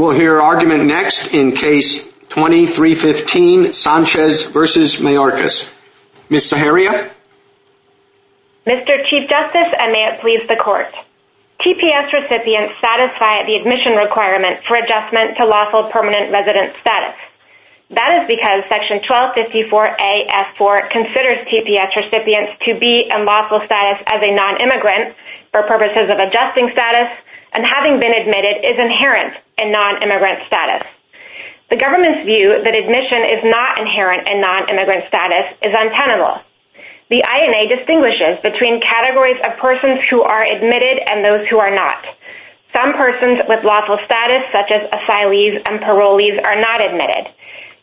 will hear argument next in Case 2315, Sanchez versus Mayorkas. Ms. Saharia? Mr. Chief Justice, and may it please the Court, TPS recipients satisfy the admission requirement for adjustment to lawful permanent resident status. That is because Section 1254A-F4 considers TPS recipients to be in lawful status as a non-immigrant for purposes of adjusting status, and having been admitted is inherent in non-immigrant status. The government's view that admission is not inherent in non-immigrant status is untenable. The INA distinguishes between categories of persons who are admitted and those who are not. Some persons with lawful status, such as asylees and parolees, are not admitted.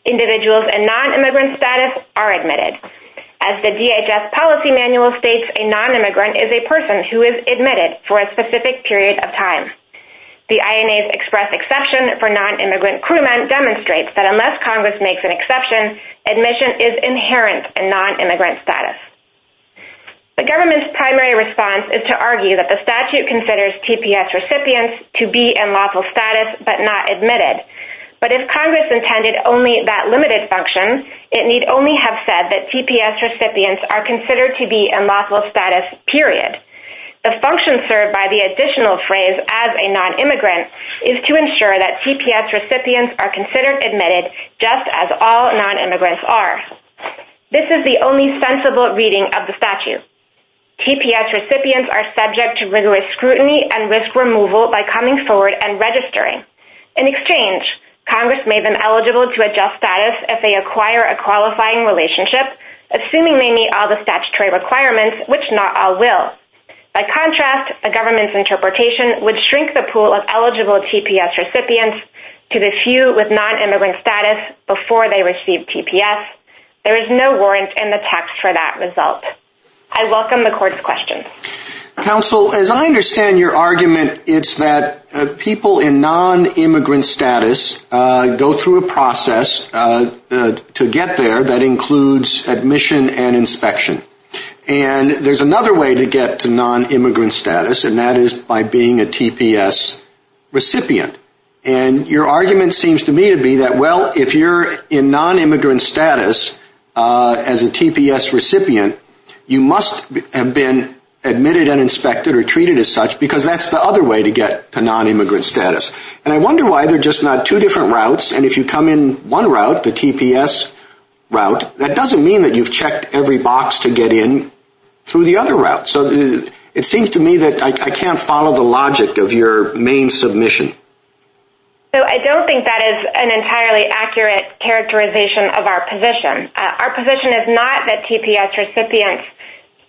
Individuals in non-immigrant status are admitted. As the DHS policy manual states, a non-immigrant is a person who is admitted for a specific period of time. The INA's express exception for non-immigrant crewmen demonstrates that unless Congress makes an exception, admission is inherent in non-immigrant status. The government's primary response is to argue that the statute considers TPS recipients to be in lawful status but not admitted. But if Congress intended only that limited function, it need only have said that TPS recipients are considered to be in lawful status, period. The function served by the additional phrase, as a non-immigrant, is to ensure that TPS recipients are considered admitted just as all non-immigrants are. This is the only sensible reading of the statute. TPS recipients are subject to rigorous scrutiny and risk removal by coming forward and registering. In exchange, Congress made them eligible to adjust status if they acquire a qualifying relationship, assuming they meet all the statutory requirements, which not all will. By contrast, a government's interpretation would shrink the pool of eligible TPS recipients to the few with non-immigrant status before they receive TPS. There is no warrant in the text for that result. I welcome the Court's questions. Counsel, as I understand your argument, it's that uh, people in non-immigrant status uh, go through a process uh, to get there that includes admission and inspection. And there's another way to get to non-immigrant status, and that is by being a TPS recipient. And your argument seems to me to be that, well, if you're in non-immigrant status as a TPS recipient, you must have been admitted and inspected or treated as such because that's the other way to get to non-immigrant status. And I wonder why they're just not two different routes, and if you come in one route, the TPS route, that doesn't mean that you've checked every box to get in through the other route. So uh, it seems to me that I can't follow the logic of your main submission. So I don't think that is an entirely accurate characterization of our position. Uh, our position is not that TPS recipients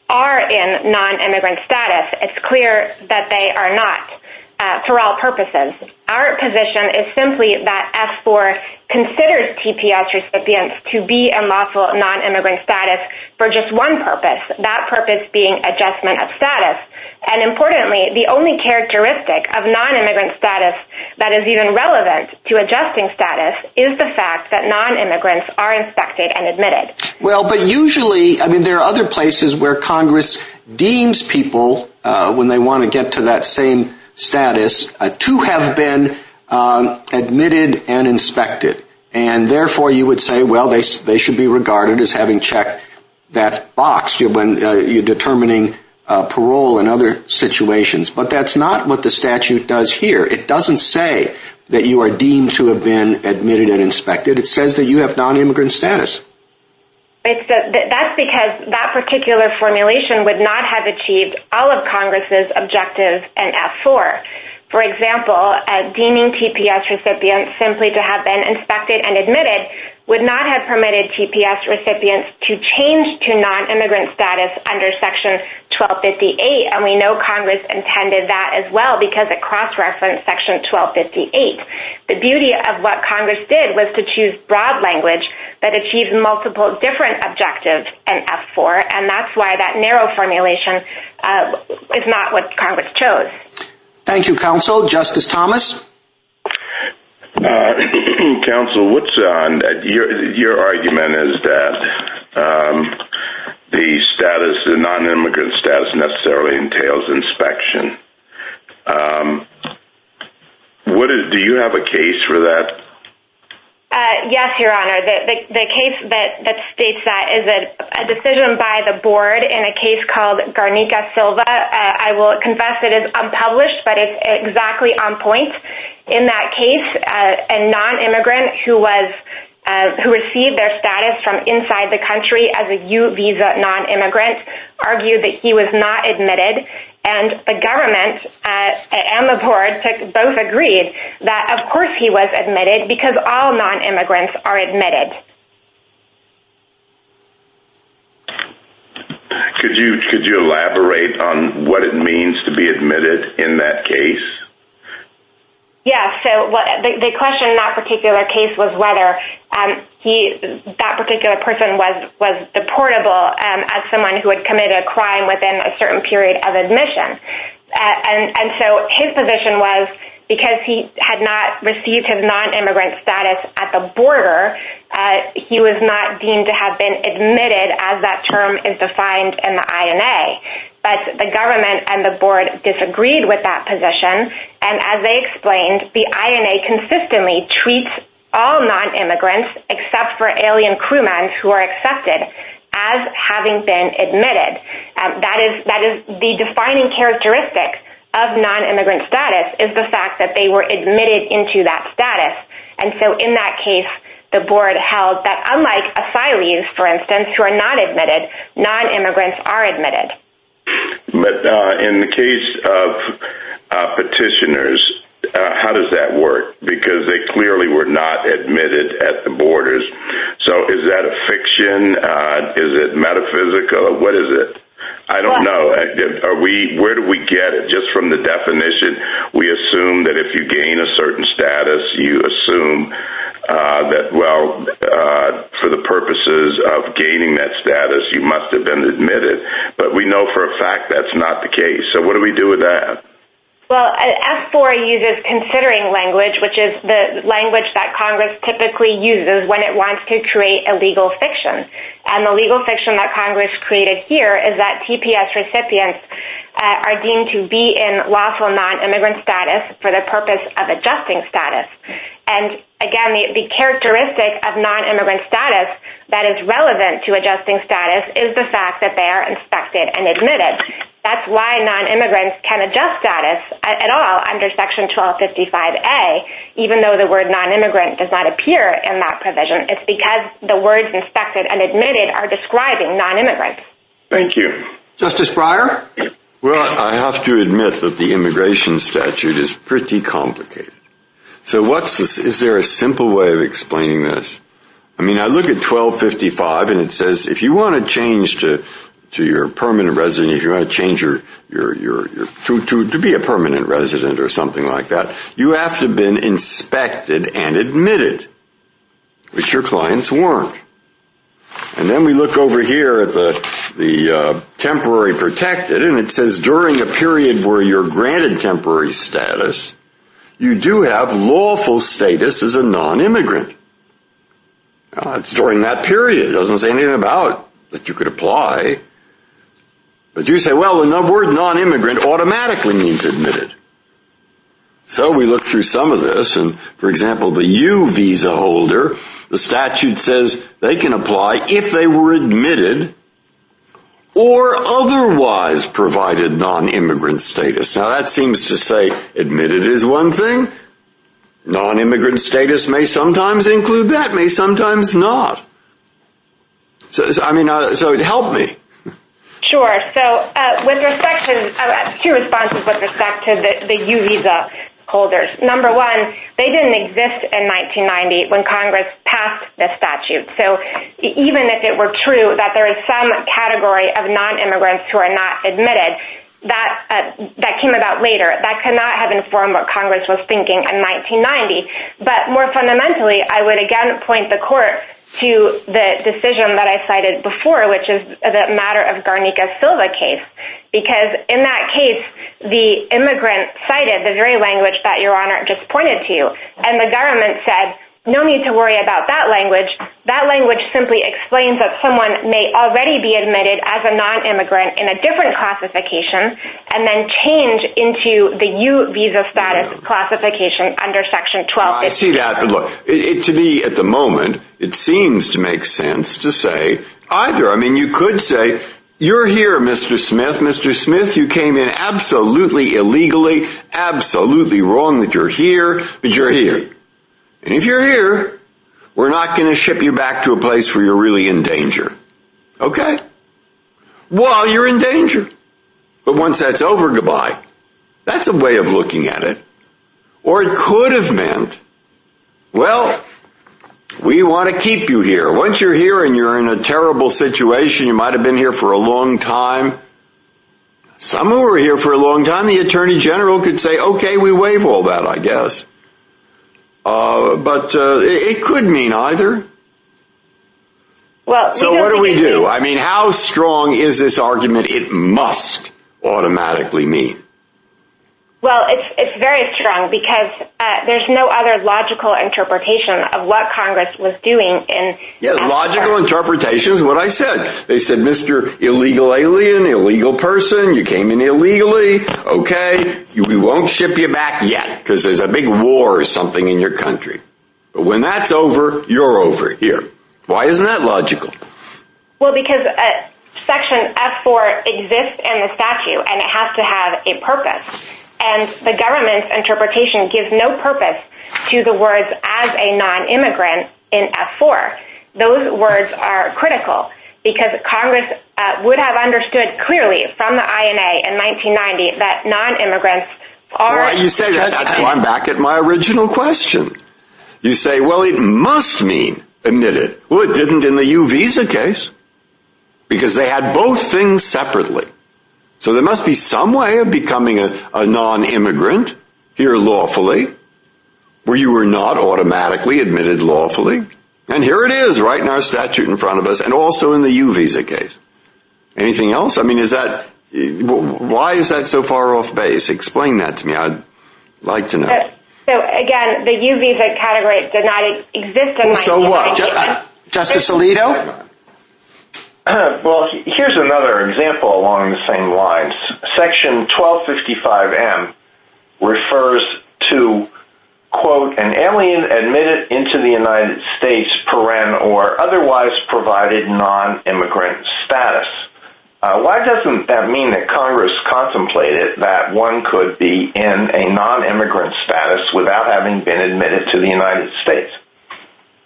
are in non-immigrant status. It's clear that they are not Uh, for all purposes. Our position is simply that F-4 considers TPS recipients to be in lawful non-immigrant status for just one purpose, that purpose being adjustment of status. And importantly, the only characteristic of non-immigrant status that is even relevant to adjusting status is the fact that non-immigrants are inspected and admitted. Well, but usually, I mean, there are other places where Congress deems people, uh, when they want to get to that same status, uh, to have been um, admitted and inspected. And therefore, you would say, well, they they should be regarded as having checked that box when uh, you're determining uh, parole and other situations. But that's not what the statute does here. It doesn't say that you are deemed to have been admitted and inspected. It says that you have non-immigrant status. That's because that particular formulation would not have achieved all of Congress's objectives in F-4. For example, deeming TPS recipients simply to have been inspected and admitted would not have permitted TPS recipients to change to non-immigrant status under Section 1258. And we know Congress intended that as well because it cross-referenced Section 1258. The beauty of what Congress did was to choose broad language that achieves multiple different objectives in F-4, And that's why that narrow formulation uh, is not what Congress chose. Thank you, Counsel. Justice Thomas? Uh, counsel, what's on uh, your argument is that um, the status, the non-immigrant status necessarily entails inspection. Um, do you have a case for that? Uh, yes, Your Honor. The case that states that is a decision by the board in a case called Garnica-Silva. Uh, I will confess it is unpublished, but it's exactly on point. In that case, uh, a non-immigrant who Uh, received their status from inside the country as a U-Visa non-immigrant argued that he was not admitted, and the government uh, and the board both agreed that, of course, he was admitted because all non-immigrants are admitted. Could you elaborate on what it means to be admitted in that case? Yes. So the question in that particular case was whether um, he, that particular person was was deportable um, as someone who had committed a crime within a certain period of admission. Uh, and so his position was because he had not received his non-immigrant status at the border, uh, he was not deemed to have been admitted as that term is defined in the INA. But the government and the board disagreed with that position, and as they explained, the INA consistently treats all non-immigrants except for alien crewmen who are accepted as having been admitted. Um, that is the defining characteristic of non-immigrant status is the fact that they were admitted into that status. And so in that case, the board held that unlike asylees, for instance, who are not admitted, non-immigrants are admitted. But uh, in the case of uh, petitioners, uh, how does that work? Because they clearly were not admitted at the borders. So is that a fiction? Is it metaphysical? What is it? I don't know. Are we where do we get it? Just from the definition, we assume that if you gain a certain status, you assume Uh, that, well, uh, for the purposes of gaining that status, you must have been admitted. But we know for a fact that's not the case. So what do we do with that? Well, F4 uses considering language, which is the language that Congress typically uses when it wants to create a legal fiction. And the legal fiction that Congress created here is that TPS recipients uh, are deemed to be in lawful non-immigrant status for the purpose of adjusting status. And again, the characteristic of non-immigrant status that is relevant to adjusting status is the fact that they are inspected and admitted. That's why non-immigrants can adjust status at all under Section 1255A, even though the word non-immigrant does not appear in that provision. It's because the words inspected and admitted are describing non-immigrants. Thank you. Justice Breyer? Well, I have to admit that the immigration statute is pretty complicated. So is there a simple way of explaining this? I mean, I look at 1255 and it says if you want to change to to your permanent resident, if you want to change your your your, your to to to be a permanent resident or something like that, you have to have been inspected and admitted, which your clients weren't. And then we look over here at the the uh, temporary protected and it says during a period where you're granted temporary status, you do have lawful status as a non-immigrant. It's during that period. It doesn't say anything about that you could apply. But you say, well, the word non-immigrant automatically means admitted. So we look through some of this and, for example, the U visa holder, the statute says they can apply if they were admitted or otherwise provided non-immigrant status. Now, that seems to say admitted is one thing. Non-immigrant status may sometimes include that, may sometimes not. So, I mean, uh, so help me. Sure. So uh, with respect to uh, two responses with respect to the U visa holders. Number one, they didn't exist in 1990 when Congress passed the statute. So even if it were true that there is some category of non-immigrants who are not admitted, that uh, that came about later. That could not have informed what Congress was thinking in 1990. But more fundamentally, I would again point the court to the decision that I cited before, which is the matter of Garnica-Silva case. Because in that case, the immigrant cited the very language that Your Honor just pointed to. And the government said, no need to worry about that language. That language simply explains that someone may already be admitted as a non-immigrant in a different classification and then change into the U visa status classification under Section 12. I see that, but look, to me at the moment, it seems to make sense to say either. I mean, you could say, you're here, Mr. Smith. Mr. Smith, you came in absolutely illegally, absolutely wrong that you're here, but you're here. And if you're here, we're not going to ship you back to a place where you're really in danger. Okay? While you're in danger. But once that's over, goodbye. That's a way of looking at it. Or it could have meant, well, we want to keep you here. Once you're here and you're in a terrible situation, you might have been here for a long time. Some who were here for a long time, the Attorney General could say, okay, we waive all that, I guess. Uh, but uh, it could mean either. Well, so what do we do? I mean, how strong is this argument? It must automatically mean. Well, it's it's very strong because uh, there's no other logical interpretation of what Congress was doing in. Yeah, logical interpretation is what I said. They said, Mr. Illegal Alien, illegal person, you came in illegally. Okay, we won't ship you back yet because there's a big war or something in your country. But when that's over, you're over here. Why isn't that logical? Well, because uh, Section F4 exists in the statute and it has to have a purpose and the government's interpretation gives no purpose to the words as a non-immigrant in F4. Those words are critical because Congress uh, would have understood clearly from the INA in 1990 that non-immigrants are... Well, you say that. That's why I'm back at my original question. You say, well, it must mean admitted. Well, it didn't in the U visa case because they had both things separately. So there must be some way of becoming a, a non-immigrant here lawfully, where you were not automatically admitted lawfully. And here it is right in our statute in front of us and also in the U visa case. Anything else? I mean, is that, why is that so far off base? Explain that to me. I'd like to know. So again, the U visa category did not exist in well, So what? Justice Alito? Well, here's another example along the same lines. Section 1255M refers to, quote, an alien admitted into the United States, paren, or otherwise provided non-immigrant status. Uh, why doesn't that mean that Congress contemplated that one could be in a non-immigrant status without having been admitted to the United States?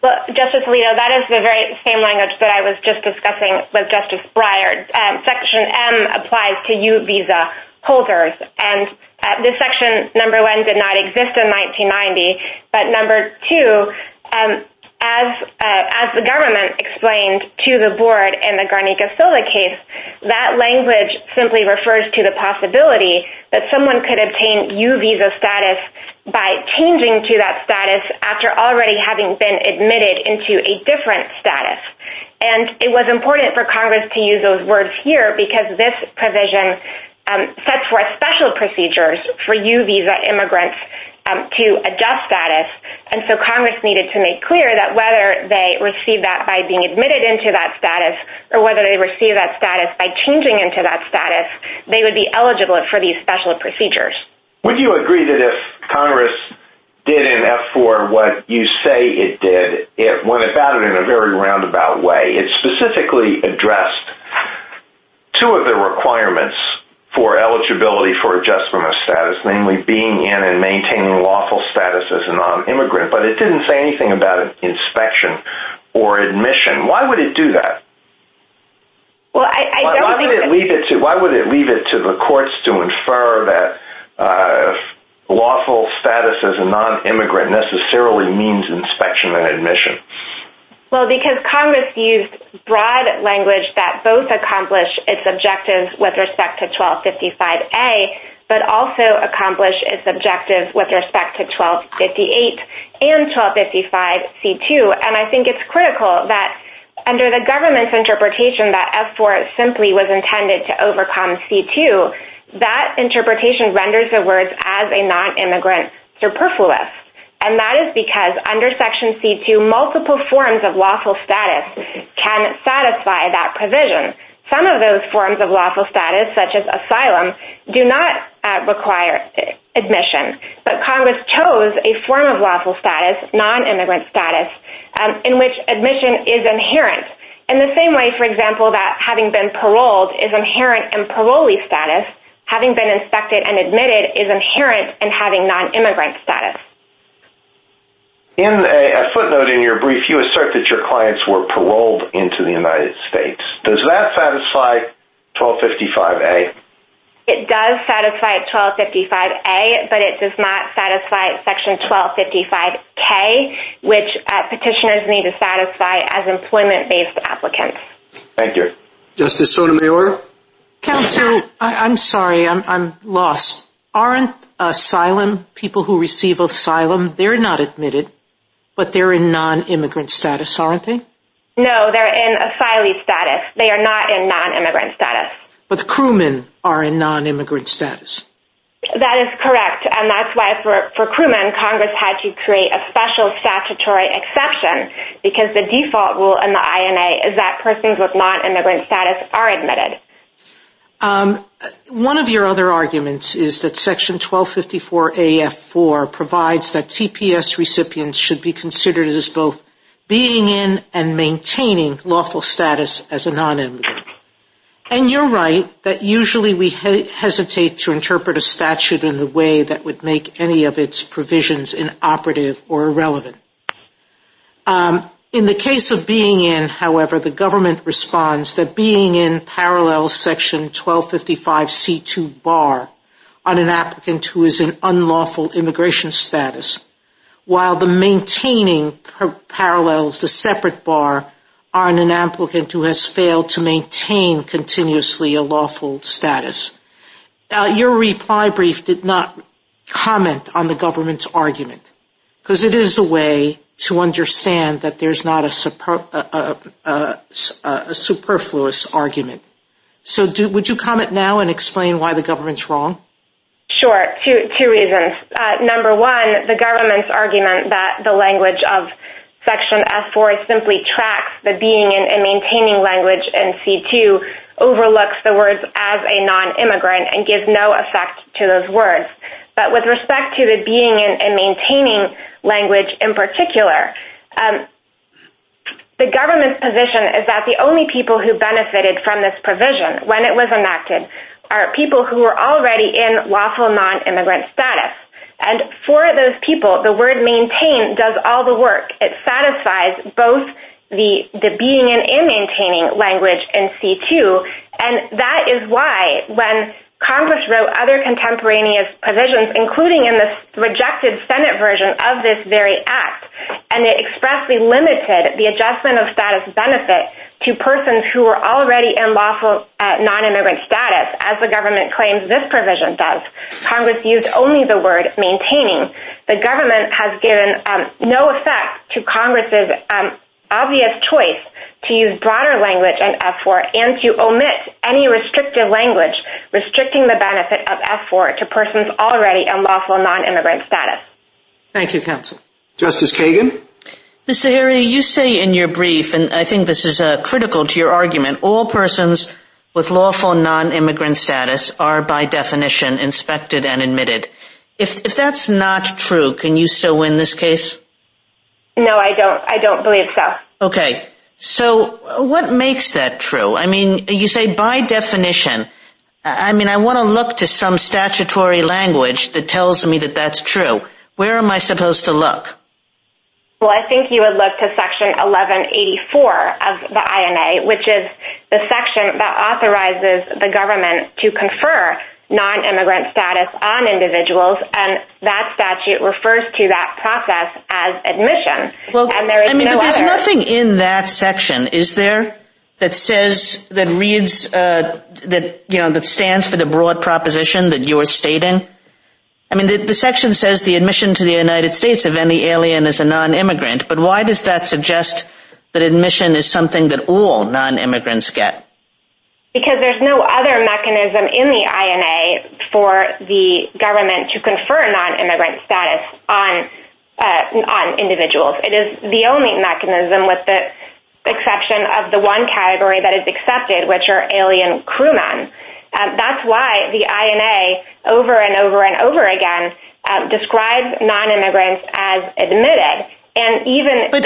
Well, Justice Alito, that is the very same language that I was just discussing with Justice Breyer. Um, section M applies to U visa holders, and uh, this section, number one, did not exist in 1990, but number two, um, as uh, the government explained to the board in the Garnica Silva case, that language simply refers to the possibility that someone could obtain U visa status by changing to that status after already having been admitted into a different status. And it was important for Congress to use those words here because this provision um, sets forth special procedures for U visa immigrants Um, to adjust status. And so Congress needed to make clear that whether they receive that by being admitted into that status or whether they receive that status by changing into that status, they would be eligible for these special procedures. Would you agree that if Congress did in F4 what you say it did, it went about it in a very roundabout way? It specifically addressed two of the requirements for eligibility for adjustment of status, namely being in and maintaining lawful status as a non-immigrant, but it didn't say anything about inspection or admission. Why would it do that? Well, I, don't why think would it leave it to why would it leave it to the courts to infer that uh, lawful status as a non-immigrant necessarily means inspection and admission? Well, because Congress used broad language that both accomplish its objectives with respect to 1255A, but also accomplish its objectives with respect to 1258 and 1255C2. And I think it's critical that under the government's interpretation that F4 simply was intended to overcome C2, that interpretation renders the words as a non-immigrant superfluous. And that is because under Section C2, multiple forms of lawful status can satisfy that provision. Some of those forms of lawful status, such as asylum, do not uh, require uh, admission. But Congress chose a form of lawful status, non-immigrant status, um, in which admission is inherent. In the same way, for example, that having been paroled is inherent in parolee status, having been inspected and admitted is inherent in having non-immigrant status. In a footnote in your brief, you assert that your clients were paroled into the United States. Does that satisfy 1255A? It does satisfy 1255A, but it does not satisfy Section 1255K, which uh, petitioners need to satisfy as employment-based applicants. Thank you. Justice Sotomayor? Counsel, I'm sorry, I'm lost. Aren't asylum, people who receive asylum, they're not admitted, but they're in non-immigrant status, aren't they? No, they're in asylee status. They are not in non-immigrant status. But the crewmen are in non-immigrant status. That is correct, and that's why for crewmen, Congress had to create a special statutory exception, because the default rule in the INA is that persons with non-immigrant status are admitted. Um, one of your other arguments is that Section 1254AF4 provides that TPS recipients should be considered as both being in and maintaining lawful status as a non-immigrant. And you're right that usually we hesitate to interpret a statute in a way that would make any of its provisions inoperative or irrelevant. Um, In the case of being in, however, the government responds that being in parallels Section 1255C2 bar on an applicant who is in unlawful immigration status, while the maintaining parallels the separate bar on an applicant who has failed to maintain continuously a lawful status. Uh, your reply brief did not comment on the government's argument, because it is a way to understand that there's not a superfluous argument. So would you comment now and explain why the government's wrong? Sure, two reasons. Uh, number one, the government's argument that the language of Section F4 simply tracks the being and maintaining language in C2 overlooks the words as a non-immigrant and gives no effect to those words. But with respect to the being in and maintaining language in particular, um, the government's position is that the only people who benefited from this provision when it was enacted are people who were already in lawful non-immigrant status. And for those people, the word maintain does all the work. It satisfies both the being in and maintaining language in C2. And that is why when Congress wrote other contemporaneous provisions, including in the rejected Senate version of this very act, and it expressly limited the adjustment of status benefit to persons who were already in lawful uh, non-immigrant status, as the government claims this provision does, Congress used only the word maintaining. The government has given um, no effect to Congress's um, obvious choice to use broader language in F4 and to omit any restrictive language restricting the benefit of F4 to persons already in lawful non-immigrant status. Thank you, counsel. Justice Kagan? Mr. Harry, you say in your brief, and I think this is uh, critical to your argument, all persons with lawful non-immigrant status are by definition inspected and admitted. If that's not true, can you still win this case? No, I don't. I don't believe so. Okay. So what makes that true? I mean, you say by definition. I mean, I want to look to some statutory language that tells me that that's true. Where am I supposed to look? Well, I think you would look to Section 1184 of the INA, which is the section that authorizes the government to confer non-immigrant status on individuals, and that statute refers to that process as admission. Well, I mean, but there's nothing in that section, is there, that says, that reads, uh, that, you know, that stands for the broad proposition that you're stating? I mean, the section says the admission to the United States of any alien is a non-immigrant, but why does that suggest that admission is something that all non-immigrants get? Because there's no other mechanism in the INA for the government to confer non-immigrant status on uh, on individuals. It is the only mechanism with the exception of the one category that is accepted, which are alien crewmen. Um, that's why the INA over and over and over again um, describes non-immigrants as admitted.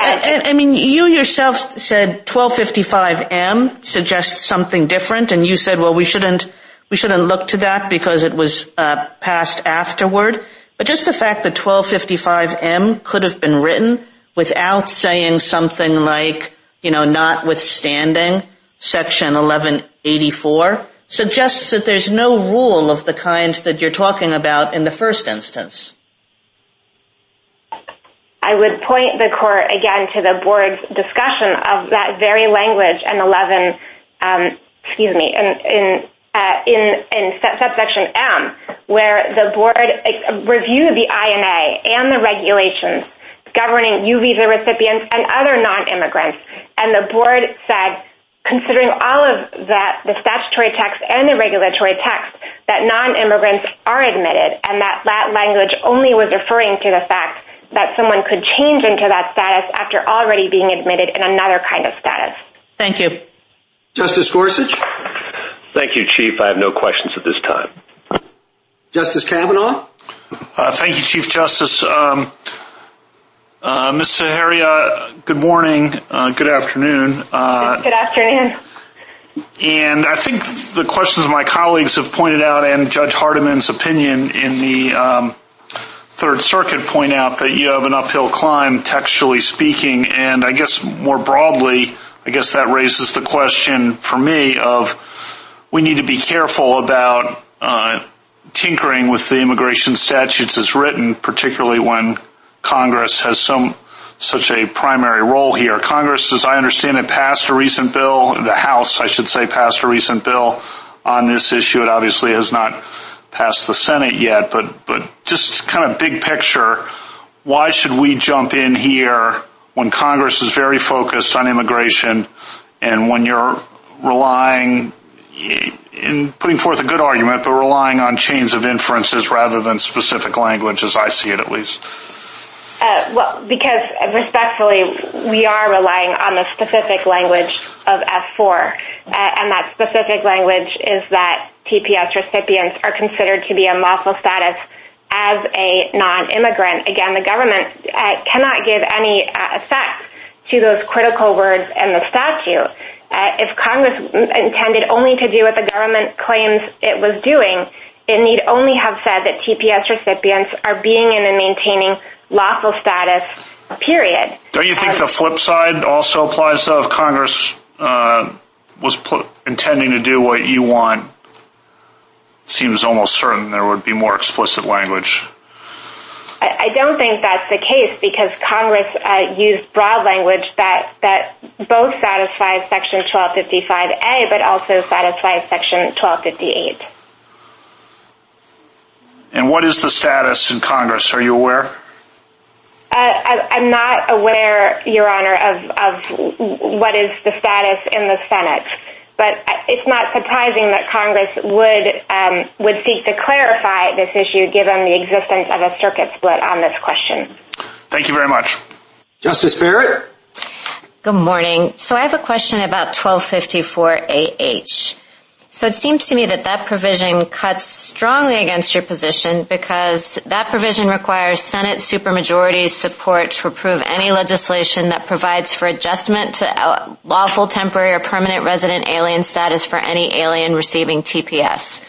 I I mean, you yourself said 1255M suggests something different, and you said, well, we shouldn't we shouldn't look to that because it was uh, passed afterward. But just the fact that 1255M could have been written without saying something like, you know, notwithstanding Section 1184 suggests that there's no rule of the kind that you're talking about in the first instance. I would point the court again to the board's discussion of that very language in 11, um, excuse me, in uh, subsection M, where the board uh, reviewed the INA and the regulations governing U visa recipients and other non-immigrants. And the board said, considering all of that, the statutory text and the regulatory text, that non-immigrants are admitted, and that that language only was referring to the fact that someone could change into that status after already being admitted in another kind of status. Thank you. Justice Gorsuch? Thank you, Chief. I have no questions at this time. Justice Kavanaugh? Uh, thank you, Chief Justice. Um, uh, Ms. Saharia, good morning. Uh, good afternoon. Good afternoon. And I think the questions my colleagues have pointed out and Judge Hardiman's opinion in the um, Third Circuit point out that you have an uphill climb, textually speaking. And I guess more broadly, I guess that raises the question for me of we need to be careful about uh, tinkering with the immigration statutes as written, particularly when Congress has some, such a primary role here. Congress, as I understand it, passed a recent bill, the House, I should say, passed a recent bill on this issue. It obviously has not passed the Senate yet. But just kind of big picture, why should we jump in here when Congress is very focused on immigration and when you're relying, in putting forth a good argument, but relying on chains of inferences rather than specific language, as I see it at least? Uh, well, because respectfully, we are relying on the specific language of F-4. Uh, and that specific language is that TPS recipients are considered to be in lawful status as a non-immigrant. Again, the government uh, cannot give any uh, effect to those critical words in the statute. Uh, if Congress intended only to do what the government claims it was doing, it need only have said that TPS recipients are being in and maintaining lawful status, period. Don't you think the flip side also applies, though, if Congress was intending to do what you want? Seems almost certain there would be more explicit language. I don't think that's the case because Congress uh, used broad language that both satisfies Section 1255A, but also satisfies Section 1258. And what is the status in Congress? Are you aware? Uh, I'm not aware, Your Honor, of what is the status in the Senate. But it's not surprising that Congress would um would seek to clarify this issue given the existence of a circuit split on this question. Thank you very much. Justice Barrett? Good morning. So I have a question about 1254AH. So it seems to me that that provision cuts strongly against your position because that provision requires Senate supermajority support to approve any legislation that provides for adjustment to lawful temporary or permanent resident alien status for any alien receiving TPS.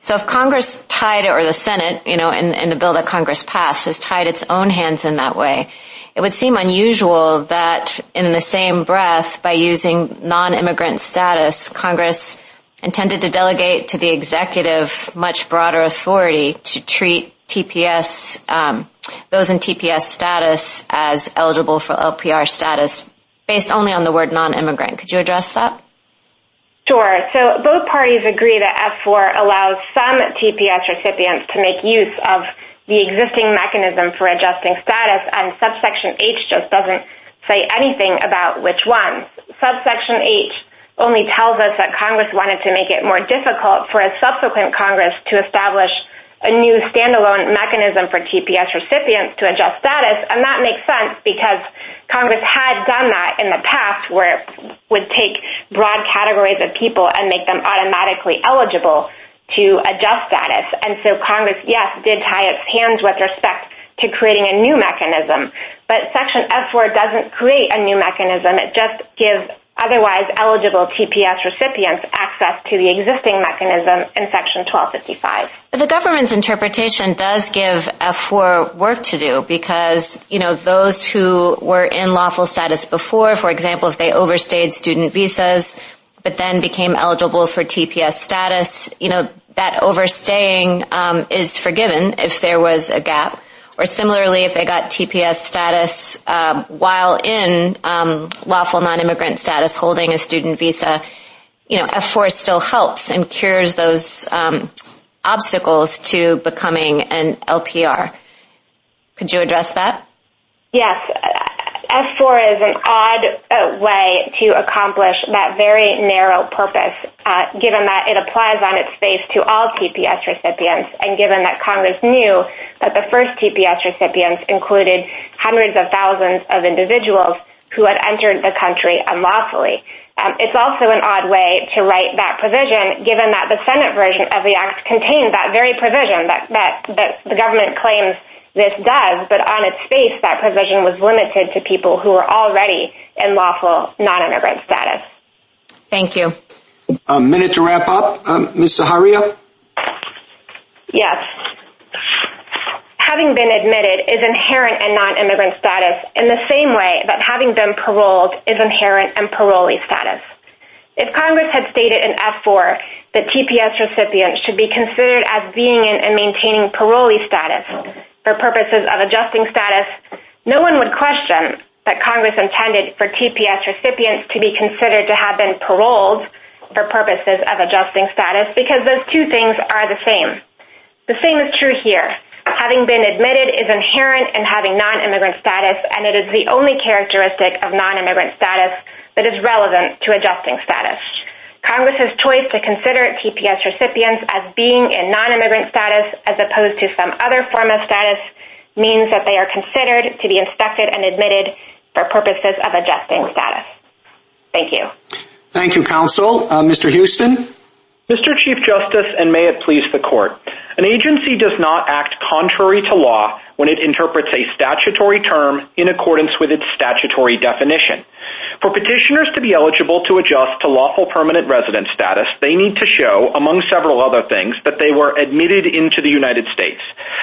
So if Congress tied, or the Senate, you know, in the bill that Congress passed, has tied its own hands in that way, it would seem unusual that in the same breath, by using non-immigrant status, Congress intended to delegate to the executive much broader authority to treat TPS, um, those in TPS status as eligible for LPR status based only on the word non-immigrant. Could you address that? Sure. So both parties agree that F4 allows some TPS recipients to make use of the existing mechanism for adjusting status, and subsection H just doesn't say anything about which ones. Subsection H only tells us that Congress wanted to make it more difficult for a subsequent Congress to establish a new standalone mechanism for TPS recipients to adjust status, and that makes sense because Congress had done that in the past where it would take broad categories of people and make them automatically eligible to adjust status. And so Congress, yes, did tie its hands with respect to creating a new mechanism, but Section F4 doesn't create a new mechanism. It just gives otherwise eligible TPS recipients access to the existing mechanism in Section 1255. The government's interpretation does give F4 work to do because, you know, those who were in lawful status before, for example, if they overstayed student visas but then became eligible for TPS status, you know, that overstaying um, is forgiven if there was a gap. Or similarly, if they got TPS status um, while in um, lawful non-immigrant status holding a student visa, you know, F4 still helps and cures those um, obstacles to becoming an LPR. Could you address that? Yes. F4 is an odd uh, way to accomplish that very narrow purpose, uh, given that it applies on its face to all TPS recipients, and given that Congress knew that the first TPS recipients included hundreds of thousands of individuals who had entered the country unlawfully. Um, it's also an odd way to write that provision, given that the Senate version of the Act contains that very provision that, that, that the government claims this does, but on its face, that provision was limited to people who were already in lawful non-immigrant status. Thank you. A minute to wrap up. Um, Ms. Saharia? Yes. Having been admitted is inherent in non-immigrant status in the same way that having been paroled is inherent in parolee status. If Congress had stated in F4 that TPS recipients should be considered as being in and maintaining parolee status, for purposes of adjusting status, no one would question that Congress intended for TPS recipients to be considered to have been paroled for purposes of adjusting status because those two things are the same. The same is true here. Having been admitted is inherent in having non-immigrant status, and it is the only characteristic of non-immigrant status that is relevant to adjusting status. Congress's choice to consider TPS recipients as being in non-immigrant status as opposed to some other form of status means that they are considered to be inspected and admitted for purposes of adjusting status. Thank you. Thank you, counsel. Uh, Mr. Huston? Mr. Chief Justice, and may it please the court, an agency does not act contrary to law when it interprets a statutory term in accordance with its statutory definition. For petitioners to be eligible to adjust to lawful permanent resident status, they need to show, among several other things, that they were admitted into the United States.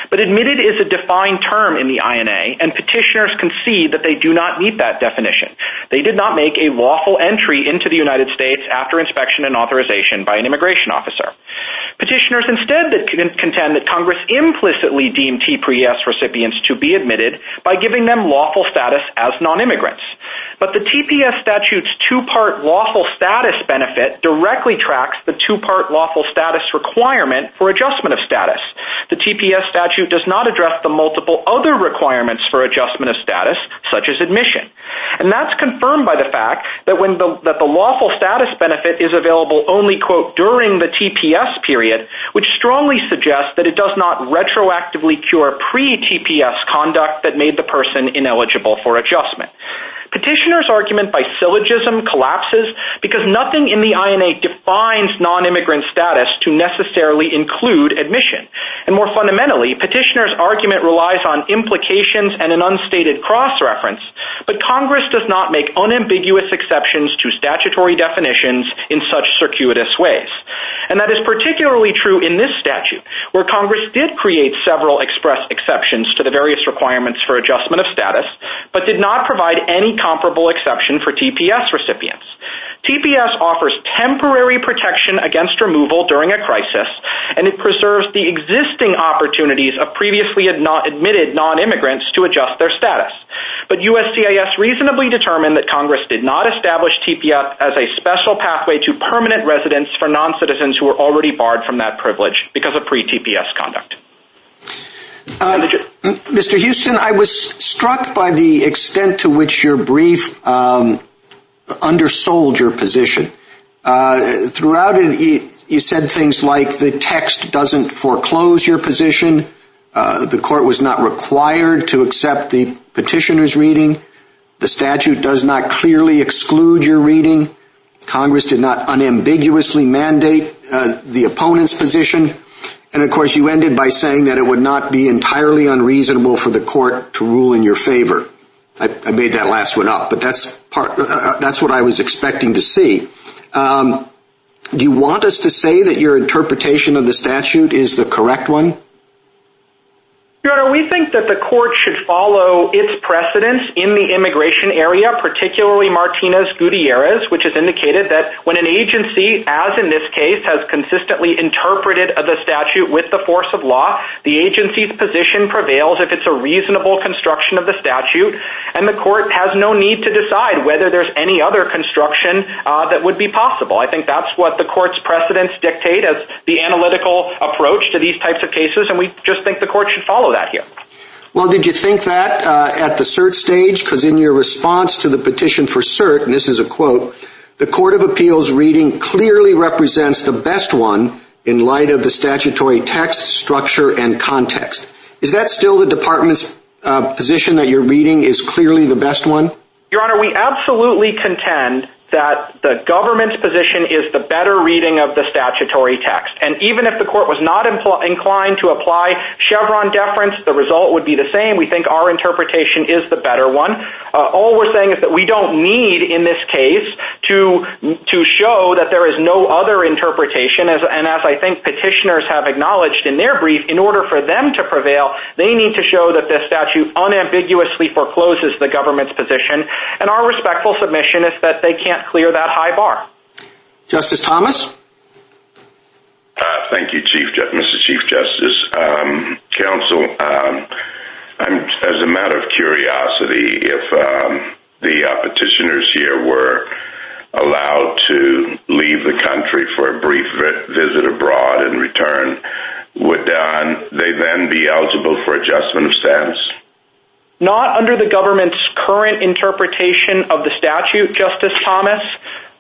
But admitted is a defined term in the INA, and petitioners concede that they do not meet that definition. They did not make a lawful entry into the United States after inspection and authorization by an immigration officer. Petitioners instead contend that Congress implicitly deemed TPS recipients to be admitted by giving them lawful status as non-immigrants. But the TPS statute's two-part lawful status benefit directly tracks the two-part lawful status requirement for adjustment of status. The TPS statute does not address the multiple other requirements for adjustment of status, such as admission. And that's confirmed by the fact that when the, that the lawful status benefit is available only, quote, during the TPS period, which strongly suggests that it does not retroactively cure pre-TPS conduct that made the person ineligible for adjustment. Petitioner's argument by syllogism collapses because nothing in the INA defines non-immigrant status to necessarily include admission. And more fundamentally, petitioner's argument relies on implications and an unstated cross-reference, but Congress does not make unambiguous exceptions to statutory definitions in such circuitous ways. And that is particularly true in this statute, where Congress did create several express exceptions to the various requirements for adjustment of status, but did not provide any comparable exception for TPS recipients. TPS offers temporary protection against removal during a crisis, and it preserves the existing opportunities of previously admitted non-immigrants to adjust their status. But USCIS reasonably determined that Congress did not establish TPS as a special pathway to permanent residence for non-citizens who were already barred from that privilege because of pre-TPS conduct. Uh, Mr. Huston, I was struck by the extent to which your brief um, undersold your position. Uh, throughout it, you said things like the text doesn't foreclose your position. Uh, the court was not required to accept the petitioner's reading. The statute does not clearly exclude your reading. Congress did not unambiguously mandate uh, the opponent's position. And of course, you ended by saying that it would not be entirely unreasonable for the court to rule in your favor. I, I made that last one up, but that's part. Uh, uh that's what I was expecting to see. Um, do you want us to say that your interpretation of the statute is the correct one? Your Honor, we think that the court should follow its precedents in the immigration area, particularly Martinez-Gutierrez, which has indicated that when an agency, as in this case, has consistently interpreted the statute with the force of law, the agency's position prevails if it's a reasonable construction of the statute, and the court has no need to decide whether there's any other construction uh, that would be possible. I think that's what the court's precedents dictate as the analytical approach to these types of cases, and we just think the court should follow that here. Well, did you think that uh, at the cert stage? Because in your response to the petition for cert, and this is a quote, the Court of Appeals reading clearly represents the best one in light of the statutory text, structure, and context. Is that still the department's uh, position that your reading is clearly the best one? Your Honor, we absolutely contend that the government's position is the better reading of the statutory text. And even if the court was not inclined to apply Chevron deference, the result would be the same. We think our interpretation is the better one. Uh, all we're saying is that we don't need in this case to show that there is no other interpretation. And as I think petitioners have acknowledged in their brief, in order for them to prevail, they need to show that the statute unambiguously forecloses the government's position. And our respectful submission is that they can't clear that high bar. Justice Thomas? Uh, thank you, Chief, Mr. Chief Justice. Um, counsel, um, as a matter of curiosity, if um, the uh, petitioners here were allowed to leave the country for a brief visit abroad and return, would uh, they then be eligible for adjustment of status? Not under the government's current interpretation of the statute, Justice Thomas,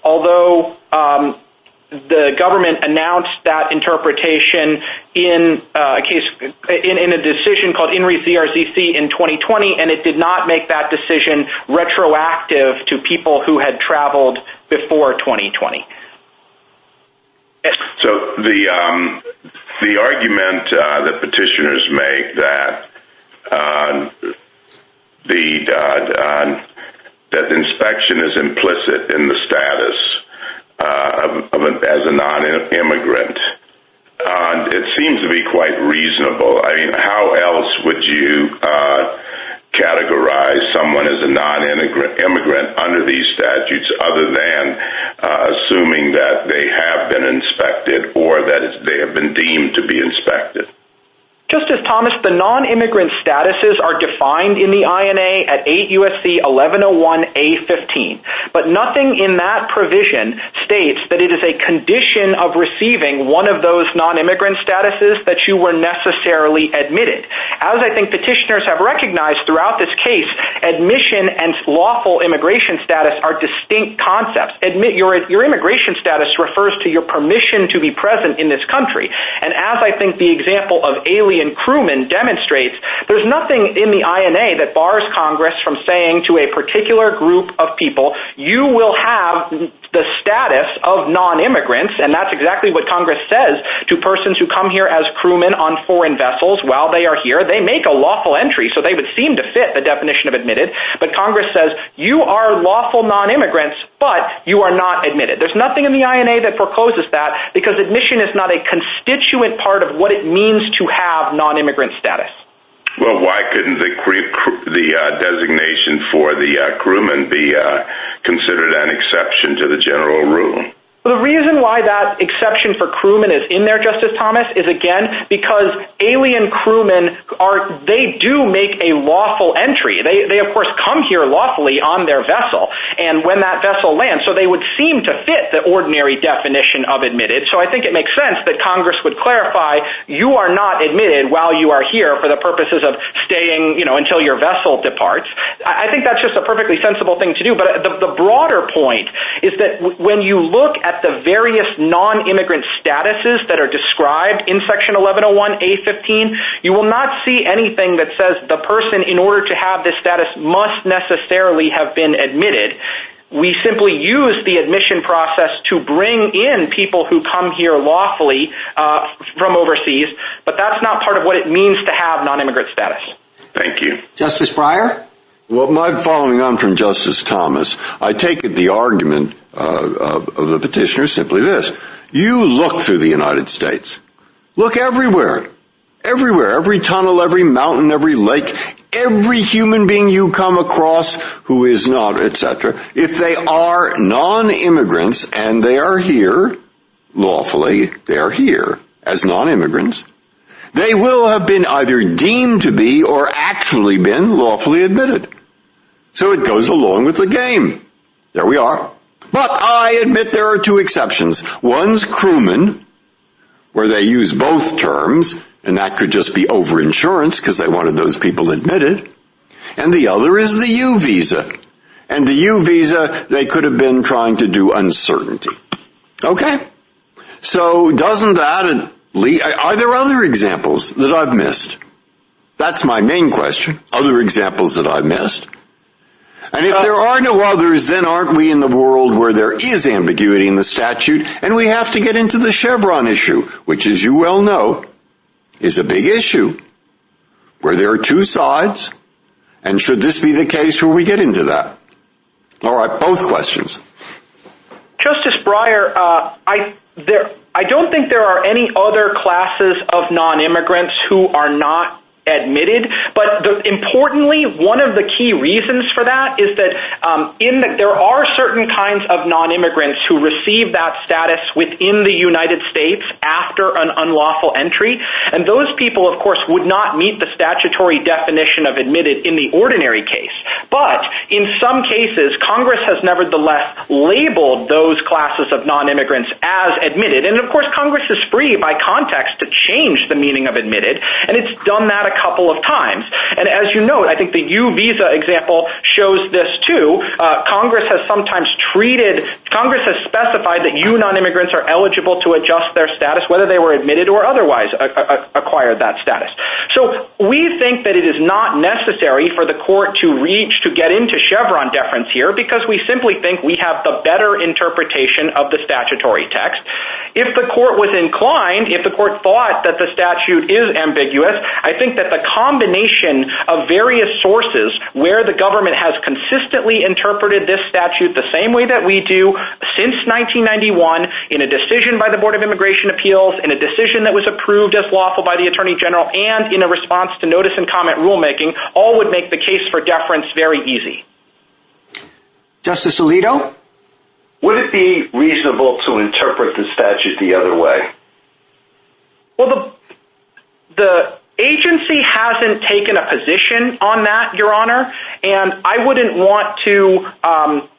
although um, the government announced that interpretation in uh, a case in, in, a decision called In re Z-R-Z-C in 2020, and it did not make that decision retroactive to people who had traveled before 2020. So the um, the argument uh, that petitioners make that uh, the uh, that inspection is implicit in the status uh, of, as a non-immigrant. Uh, it seems to be quite reasonable. I mean, how else would you uh, categorize someone as a non-immigrant under these statutes other than uh, assuming that they have been inspected or that they have been deemed to be inspected? Justice Thomas, the non-immigrant statuses are defined in the INA at 8 U.S.C. 1101A15, but nothing in that provision states that it is a condition of receiving one of those non-immigrant statuses that you were necessarily admitted. As I think petitioners have recognized throughout this case, admission and lawful immigration status are distinct concepts. Your immigration status refers to your permission to be present in this country. And as I think the example of alien crewmen demonstrates, there's nothing in the INA that bars Congress from saying to a particular group of people, you will have the status of non-immigrants, and that's exactly what Congress says to persons who come here as crewmen on foreign vessels while they are here. They make a lawful entry, so they would seem to fit the definition of admitted, but Congress says you are lawful non-immigrants, but you are not admitted. There's nothing in the INA that forecloses that because admission is not a constituent part of what it means to have non-immigrant status. Well, why couldn't the the uh, designation for the uh, crewman be uh, considered an exception to the general rule? The reason why that exception for crewmen is in there, Justice Thomas, is again because alien crewmen are, they do make a lawful entry. They, they of course come here lawfully on their vessel, and when that vessel lands, so they would seem to fit the ordinary definition of admitted. So I think it makes sense that Congress would clarify you are not admitted while you are here for the purposes of staying, you know, until your vessel departs. I think that's just a perfectly sensible thing to do. But the, the broader point is that when you look at at the various non-immigrant statuses that are described in Section 1101A15, you will not see anything that says the person, in order to have this status, must necessarily have been admitted. We simply use the admission process to bring in people who come here lawfully uh, from overseas, but that's not part of what it means to have non-immigrant status. Thank you. Justice Breyer? Well, my following on from Justice Thomas, I take it the argument uh, of the petitioner is simply this. You look through the United States. Look everywhere. Everywhere. Every tunnel, every mountain, every lake, every human being you come across who is not, etc. If they are non-immigrants and they are here lawfully, they are here as non-immigrants, they will have been either deemed to be or actually been lawfully admitted. So it goes along with the game. There we are. But I admit there are two exceptions. One's crewman, where they use both terms, and that could just be over-insurance because they wanted those people admitted. And the other is the U visa. And the U visa, they could have been trying to do uncertainty. Okay? So doesn't that, lead are there other examples that I've missed? That's my main question. Other examples that I've missed? And if uh, there are no others, then aren't we in the world where there is ambiguity in the statute and we have to get into the Chevron issue, which as you well know, is a big issue where there are two sides. And should this be the case where we get into that? All right, both questions. Justice Breyer, uh, I don't think there are any other classes of non-immigrants who are not admitted. But importantly, one of the key reasons for that is that um, there are certain kinds of non-immigrants who receive that status within the United States after an unlawful entry. And those people, of course, would not meet the statutory definition of admitted in the ordinary case. But in some cases, Congress has nevertheless labeled those classes of non-immigrants as admitted. And of course, Congress is free by context to change the meaning of admitted. And it's done that couple of times. And as you know, I think the U visa example shows this too. Uh, Congress has sometimes treated, Congress has specified that U non-immigrants are eligible to adjust their status, whether they were admitted or otherwise acquired that status. So we think that it is not necessary for the court to reach to get into Chevron deference here because we simply think we have the better interpretation of the statutory text. If the court was inclined, if the court thought that the statute is ambiguous, I think that the combination of various sources where the government has consistently interpreted this statute the same way that we do since 1991 in a decision by the Board of Immigration Appeals, in a decision that was approved as lawful by the Attorney General, and in a response to notice and comment rulemaking, all would make the case for deference very easy. Justice Alito? Would it be reasonable to interpret the statute the other way? Well, the agency hasn't taken a position on that, Your Honor. And I wouldn't want to um,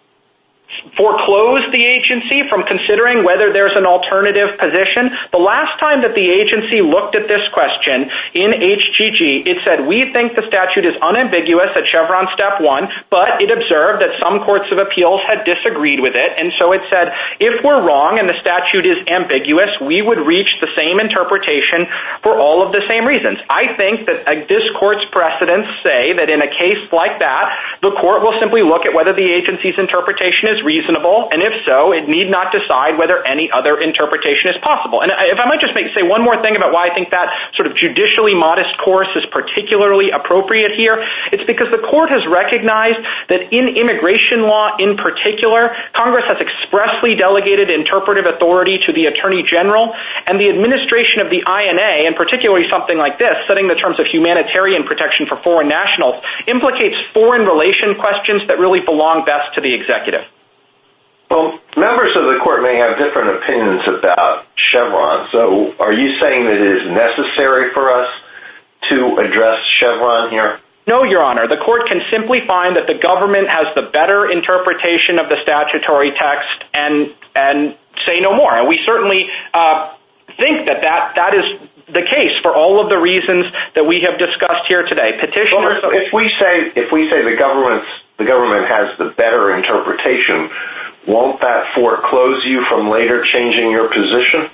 foreclose the agency from considering whether there's an alternative position. The last time that the agency looked at this question in HGG, it said, we think the statute is unambiguous at Chevron step one, but it observed that some courts of appeals had disagreed with it. And so it said, if we're wrong and the statute is ambiguous, we would reach the same interpretation for all of the same reasons. I think that uh, this court's precedents say that in a case like that, the court will simply look at whether the agency's interpretation is reasonable. And if so, it need not decide whether any other interpretation is possible. And if I might just say one more thing about why I think that sort of judicially modest course is particularly appropriate here, it's because the court has recognized that in immigration law in particular, Congress has expressly delegated interpretive authority to the Attorney General and the administration of the INA, and particularly something like this, setting the terms of humanitarian protection for foreign nationals, implicates foreign relation questions that really belong best to the executive. Well, members of the court may have different opinions about Chevron. So are you saying that it is necessary for us to address Chevron here? No, Your Honor. The court can simply find that the government has the better interpretation of the statutory text and say no more. And we certainly uh, think that that is the case for all of the reasons that we have discussed here today. Petitioners. Well, if we say the government has the better interpretation, won't that foreclose you from later changing your position?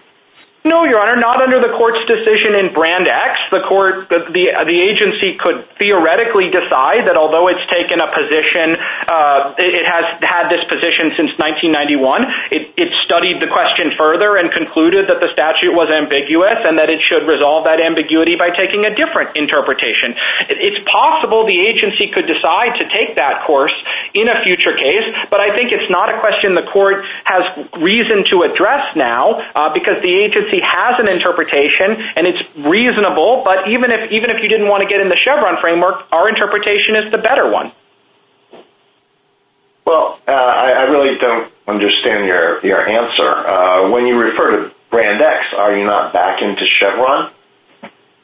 No, Your Honor, not under the court's decision in Brand X. The court the the agency could theoretically decide that although it's taken a position, uh, it has had this position since 1991, it studied the question further and concluded that the statute was ambiguous and that it should resolve that ambiguity by taking a different interpretation. It's possible the agency could decide to take that course in a future case, but I think it's not a question the court has reason to address now uh, because the agency has an interpretation and it's reasonable, but even if you didn't want to get in the Chevron framework, our interpretation is the better one. Well, uh, I really don't understand your answer. Uh, when you refer to Brand X, are you not back into Chevron?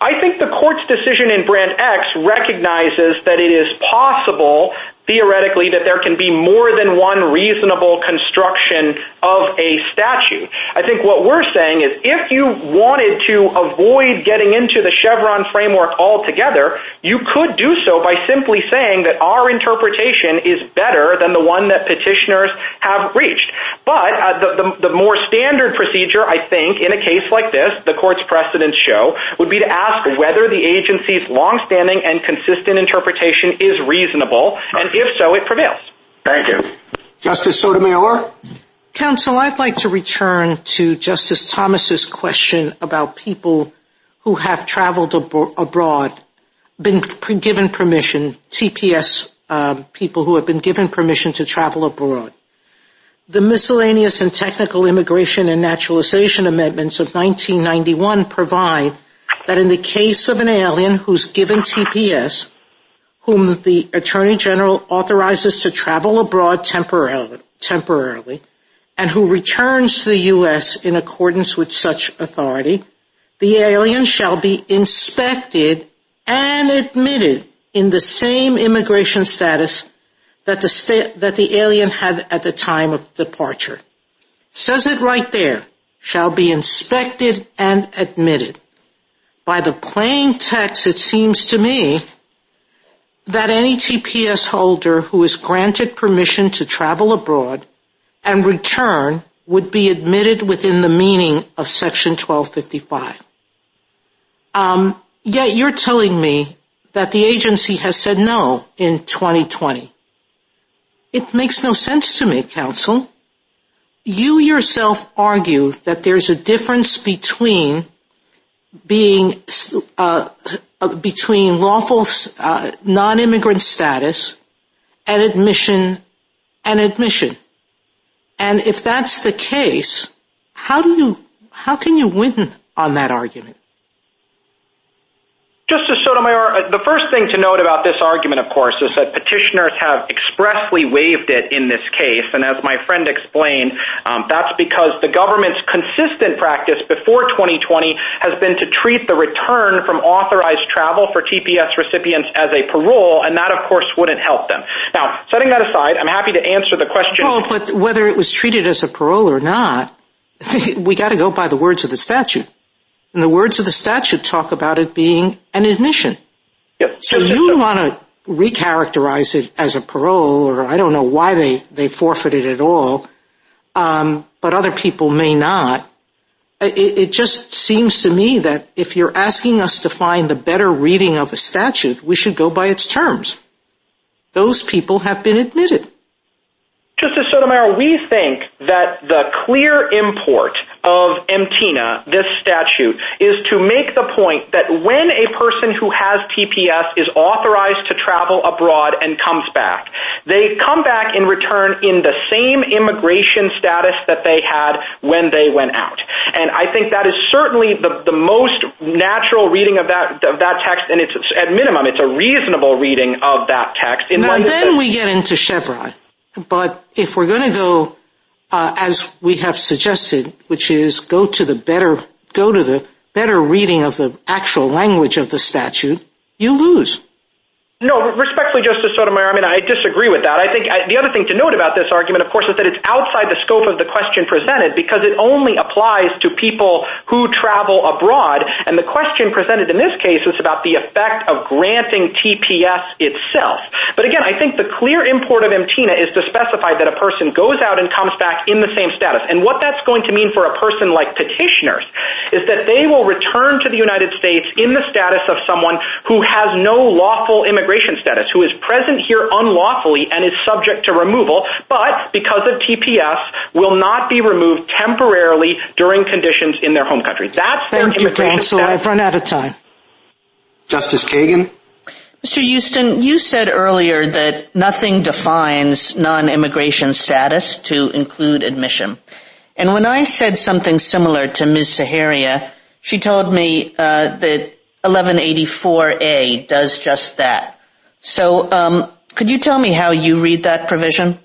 I think the court's decision in Brand X recognizes that it is possible, theoretically, that there can be more than one reasonable construction of a statute. I think what we're saying is if you wanted to avoid getting into the Chevron framework altogether, you could do so by simply saying that our interpretation is better than the one that petitioners have reached. But uh, the more standard procedure, I think, in a case like this, the court's precedents show, would be to ask whether the agency's longstanding and consistent interpretation is reasonable, and if so, it prevails. Thank you. Justice Sotomayor? Counsel, I'd like to return to Justice Thomas's question about people who have traveled abroad, been given permission, TPS um, people who have been given permission to travel abroad. The Miscellaneous and Technical Immigration and Naturalization Amendments of 1991 provide that in the case of an alien who's given TPS, whom the Attorney General authorizes to travel abroad temporarily, and who returns to the U.S. in accordance with such authority, the alien shall be inspected and admitted in the same immigration status that the alien had at the time of departure. Says it right there, shall be inspected and admitted. By the plain text, it seems to me that any TPS holder who is granted permission to travel abroad and return would be admitted within the meaning of Section 1255. Um, yet you're telling me that the agency has said no in 2020. It makes no sense to me, Counsel. You yourself argue that there's a difference between uh, Uh, lawful uh, non-immigrant status and admission. And admission. And if that's the case, how do you, how can you win on that argument? Justice Sotomayor, uh, the first thing to note about this argument, of course, is that petitioners have expressly waived it in this case. And as my friend explained, um, that's because the government's consistent practice before 2020 has been to treat the return from authorized travel for TPS recipients as a parole, and that, of course, wouldn't help them. Now, setting that aside, I'm happy to answer the question. Well, but whether it was treated as a parole or not, we got to go by the words of the statute. And the words of the statute talk about it being an admission. So you want to recharacterize it as a parole, or I don't know why they forfeited it all, um, but other people may not. It just seems to me that if you're asking us to find the better reading of a statute, we should go by its terms. Those people have been admitted. Justice Sotomayor, we think that the clear import of MTINA, this statute, is to make the point that when a person who has TPS is authorized to travel abroad and comes back, they come back in return in the same immigration status that they had when they went out. And I think that is certainly the most natural reading of that text, and at minimum, it's a reasonable reading of that text. Now, Then we get into Chevron. But if we're going to go, uh, as we have suggested, which is go to the better go to the better reading of the actual language of the statute, you lose. No, respectfully, Justice Sotomayor, I mean, I disagree with that. I think the other thing to note about this argument, of course, is that it's outside the scope of the question presented because it only applies to people who travel abroad. And the question presented in this case is about the effect of granting TPS itself. But again, I think the clear import of MTINA is to specify that a person goes out and comes back in the same status. And what that's going to mean for a person like petitioners is that they will return to the United States in the status of someone who has no lawful immigration status, who is present here unlawfully and is subject to removal, but because of TPS, will not be removed temporarily during conditions in their home country. That's their Thank you, counsel. I've run out of time. Justice Kagan? Mr. Huston, you said earlier that nothing defines non-immigration status to include admission. And when I said something similar to Ms. Saharia, she told me uh, that 1184A does just that. So um, could you tell me how you read that provision?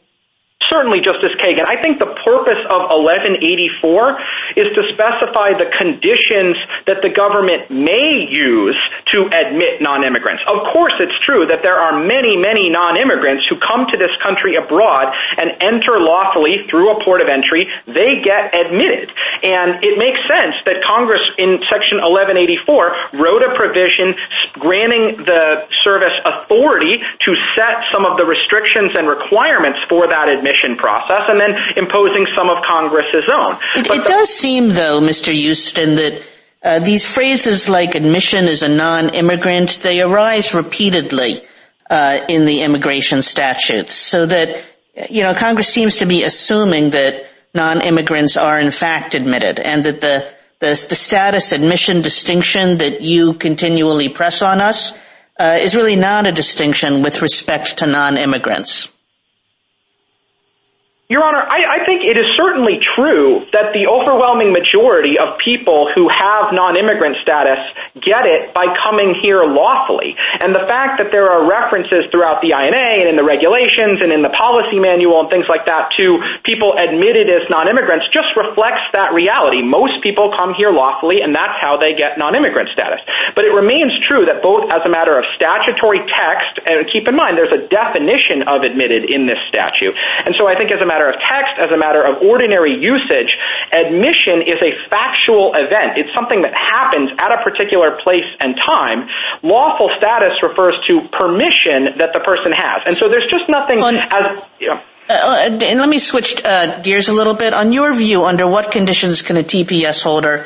Certainly, Justice Kagan. I think the purpose of 1184 is to specify the conditions that the government may use to admit non-immigrants. Of course, it's true that there are many, many non-immigrants who come to this country abroad and enter lawfully through a port of entry. They get admitted. And it makes sense that Congress in Section 1184 wrote a provision granting the service authority to set some of the restrictions and requirements for that admission process and then imposing some of Congress's own. It, it does seem, though, Mr. Huston, that uh, these phrases like admission as a non-immigrant, they arise repeatedly uh, in the immigration statutes so that, you know, Congress seems to be assuming that non-immigrants are in fact admitted and that the, the, the status admission distinction that you continually press on us uh, is really not a distinction with respect to non-immigrants. Your Honor, I, think it is certainly true that the overwhelming majority of people who have non-immigrant status get it by coming here lawfully. And the fact that there are references throughout the INA and in the regulations and in the policy manual and things like that to people admitted as non-immigrants just reflects that reality. Most people come here lawfully and that's how they get non-immigrant status. But it remains true that both as a matter of statutory text, and keep in mind there's a definition of admitted in this statute. And so I think as a matter matter of text, as a matter of ordinary usage, admission is a factual event. It's something that happens at a particular place and time. Lawful status refers to permission that the person has. And so there's just nothing as... You know, uh, and let me switch uh, gears a little bit. On your view, under what conditions can a TPS holder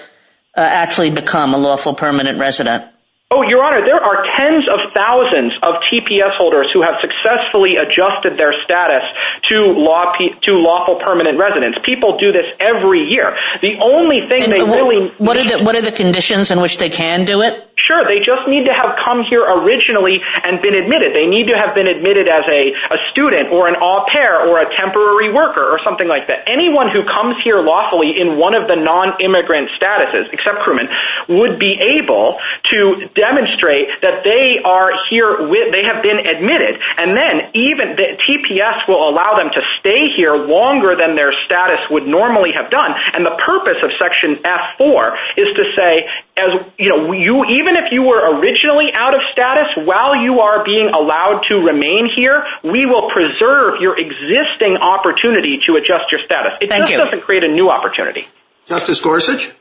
uh, actually become a lawful permanent resident? Oh, Your Honor, there are tens of thousands of TPS holders who have successfully adjusted their status to law to lawful permanent residence. People do this every year. The only thing they really what are the what are the conditions in which they can do it? Sure, they just need to have come here originally and been admitted. They need to have been admitted as a, a student or an au pair or a temporary worker or something like that. Anyone who comes here lawfully in one of the non-immigrant statuses, except crewmen, would be able to demonstrate that they are here with, they have been admitted. And then even the TPS will allow them to stay here longer than their status would normally have done. And the purpose of section F-4 is to say, as you know, you even if you were originally out of status, while you are being allowed to remain here, we will preserve your existing opportunity to adjust your status. It Thank just you. doesn't create a new opportunity. Justice Gorsuch?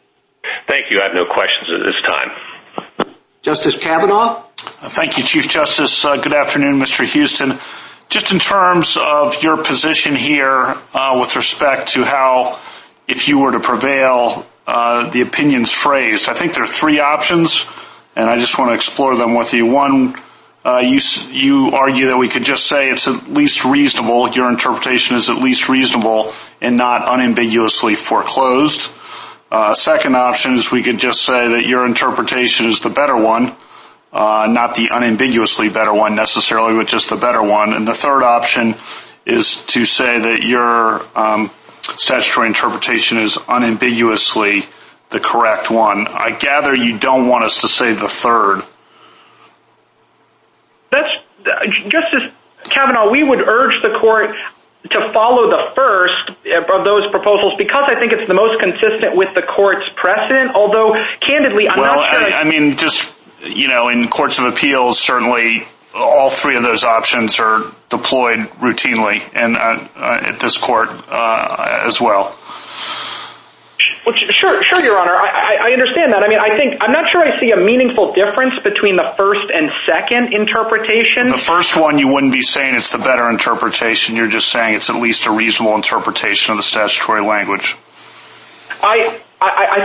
Thank you. I have no questions at this time. Justice Kavanaugh? Thank you, Chief Justice. Uh, good afternoon, Mr. Huston. Just in terms of your position here uh, with respect to how, if you were to prevail, uh, the opinions phrased. I think there are three options, and I just want to explore them with you. One, uh, you, you argue that we could just say it's at least reasonable. Your interpretation is at least reasonable and not unambiguously foreclosed. Uh, second option is we could just say that your interpretation is the better one, uh, not the unambiguously better one necessarily, but just the better one. And the third option is to say that your um, statutory interpretation is unambiguously the correct one. I gather you don't want us to say the third. That's Justice Kavanaugh. We would urge the court to follow the first uh, of those proposals because I think it's the most consistent with the court's precedent. Although, candidly, I'm not sure. I, I mean, just you know, in courts of appeals, certainly all three of those options are deployed routinely uh, uh, at this court as well. Sure, sure, Your Honor. I understand that. I mean, I think, I'm not sure I see a meaningful difference between the first and second interpretation. The first one, you wouldn't be saying it's the better interpretation. You're just saying it's at least a reasonable interpretation of the statutory language. I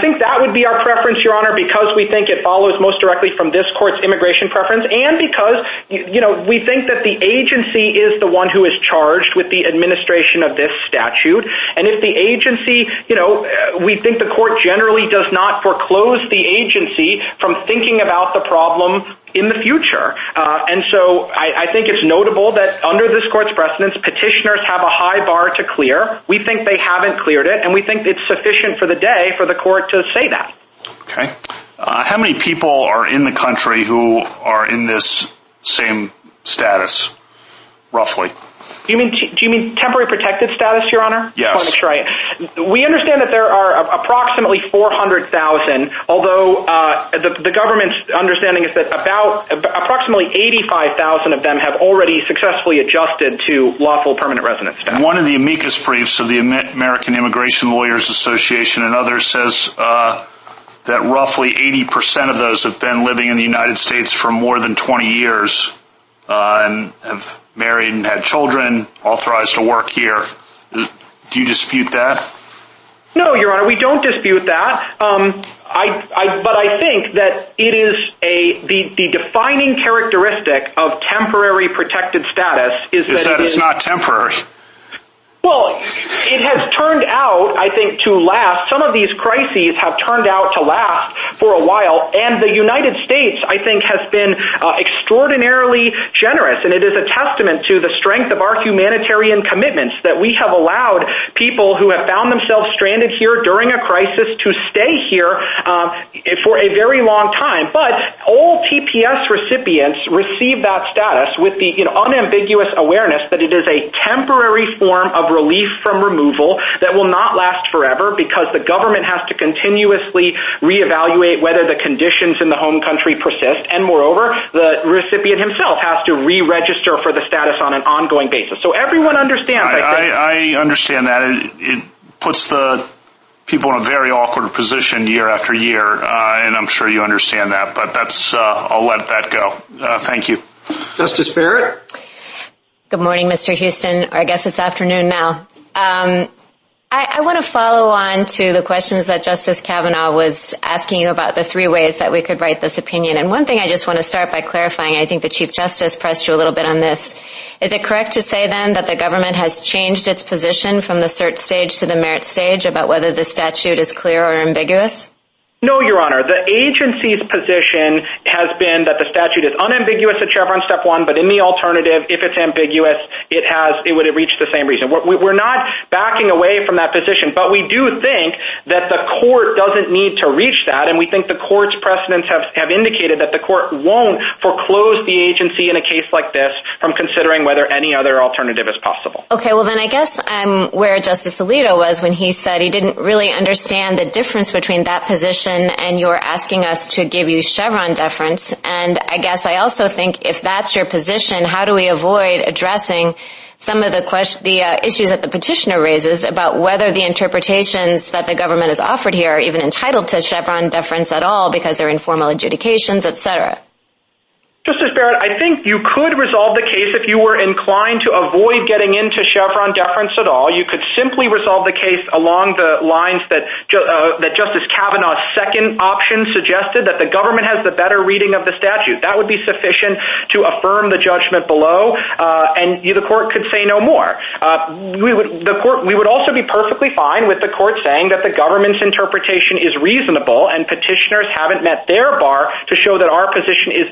think that would be our preference, Your Honor, because we think it follows most directly from this court's immigration preference and because, you know, we think that the agency is the one who is charged with the administration of this statute. And if the agency, you know, uh, we think the court generally does not foreclose the agency from thinking about the problem in the future. Uh, and so I think it's notable that under this court's precedents, petitioners have a high bar to clear. We think they haven't cleared it, and we think it's sufficient for the day for the court to say that. Okay. Uh, how many people are in the country who are in this same status, roughly? Do you mean temporary protected status, Your Honor? Yes. We understand that there are approximately 400,000, although uh, the government's understanding is that about approximately 85,000 of them have already successfully adjusted to lawful permanent residence status. One of the amicus briefs of the American Immigration Lawyers Association and others says uh, that roughly 80% of those have been living in the United States for more than 20 years uh, and have married and had children, authorized to work here. Do you dispute that? No, Your Honor, we don't dispute that. Um, but I think that it is a, the defining characteristic of temporary protected status is that it's not temporary. Well, it has turned out, I think, to last. Some of these crises have turned out to last for a while, and the United States, I think, has been uh, extraordinarily generous, and it is a testament to the strength of our humanitarian commitments that we have allowed people who have found themselves stranded here during a crisis to stay here um, for a very long time. But all TPS recipients receive that status with the unambiguous awareness that it is a temporary form of relief from removal that will not last forever because the government has to continuously reevaluate whether the conditions in the home country persist, and moreover, the recipient himself has to re-register for the status on an ongoing basis. So everyone understands, I think. I understand that. It puts the people in a very awkward position year after year, uh, and I'm sure you understand that, but that's uh, I'll let that go. Uh, thank you. Justice Barrett? Good morning, Mr. Huston, or I guess it's afternoon now. Um, I want to follow on to the questions that Justice Kavanaugh was asking you about the three ways that we could write this opinion, and one thing I just want to start by clarifying, I think the Chief Justice pressed you a little bit on this. Is it correct to say, then, that the government has changed its position from the cert stage to the merit stage about whether the statute is clear or ambiguous? No, Your Honor. The agency's position has been that the statute is unambiguous at Chevron Step 1, but in the alternative, if it's ambiguous, it has it would have reached the same reason. We're not backing away from that position, but we do think that the court doesn't need to reach that, and we think the court's precedents have indicated that the court won't foreclose the agency in a case like this from considering whether any other alternative is possible. Okay, well, then I guess I'm where Justice Alito was when he said he didn't really understand the difference between that position and you're asking us to give you Chevron deference, and I guess I also think if that's your position, how do we avoid addressing some of the uh, issues that the petitioner raises about whether the interpretations that the government has offered here are even entitled to Chevron deference at all because they're informal adjudications, et cetera? Justice Barrett, I think you could resolve the case if you were inclined to avoid getting into Chevron deference at all. You could simply resolve the case along the lines that uh, Justice Kavanaugh's second option suggested, that the government has the better reading of the statute. That would be sufficient to affirm the judgment below, uh, and the court could say no more. Uh, we would also be perfectly fine with the court saying that the government's interpretation is reasonable and petitioners haven't met their bar to show that our position is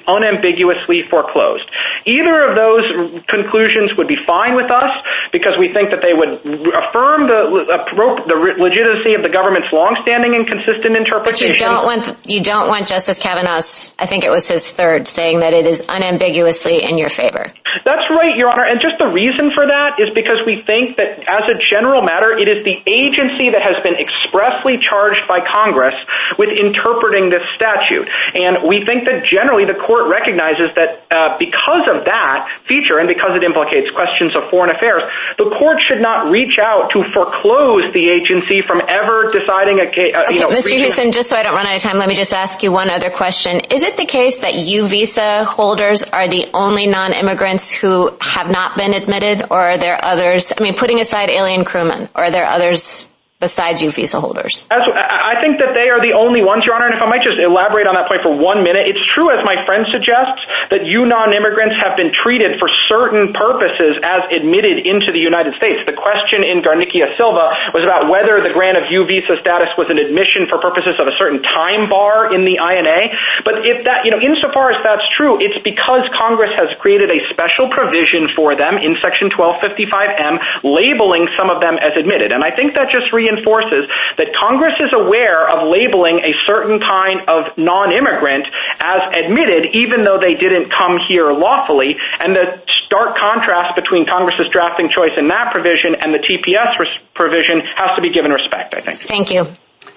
unambiguously foreclosed. Either of those conclusions would be fine with us because we think that they would affirm the legitimacy of the government's longstanding and consistent interpretation. But you don't want Justice Kavanaugh's, I think it was his third, saying that it is unambiguously in your favor. That's right, Your Honor, and just the reason for that is because we think that as a general matter, it is the agency that has been expressly charged by Congress with interpreting this statute. And we think that generally the court recognizes recognizes that uh, because of that feature and because it implicates questions of foreign affairs, the court should not reach out to foreclose the agency from ever deciding a case. Uh, Mr. Huston, just so I don't run out of time, let me just ask you one other question. Is it the case that U visa holders are the only non-immigrants who have not been admitted or are there others? I mean, putting aside alien crewmen, are there others besides U visa holders? I think that they are the only ones, Your Honor, and if I might just elaborate on that point for one minute. It's true, as my friend suggests, that U non-immigrants have been treated for certain purposes as admitted into the United States. The question in Garnica Silva was about whether the grant of U visa status was an admission for purposes of a certain time bar in the INA. But if that you know, insofar as that's true, it's because Congress has created a special provision for them in Section 1255M labeling some of them as admitted. And I think that just reinforces that Congress is aware of labeling a certain kind of non-immigrant as admitted, even though they didn't come here lawfully. And the stark contrast between Congress's drafting choice in that provision and the TPS provision has to be given respect, I think. Thank you.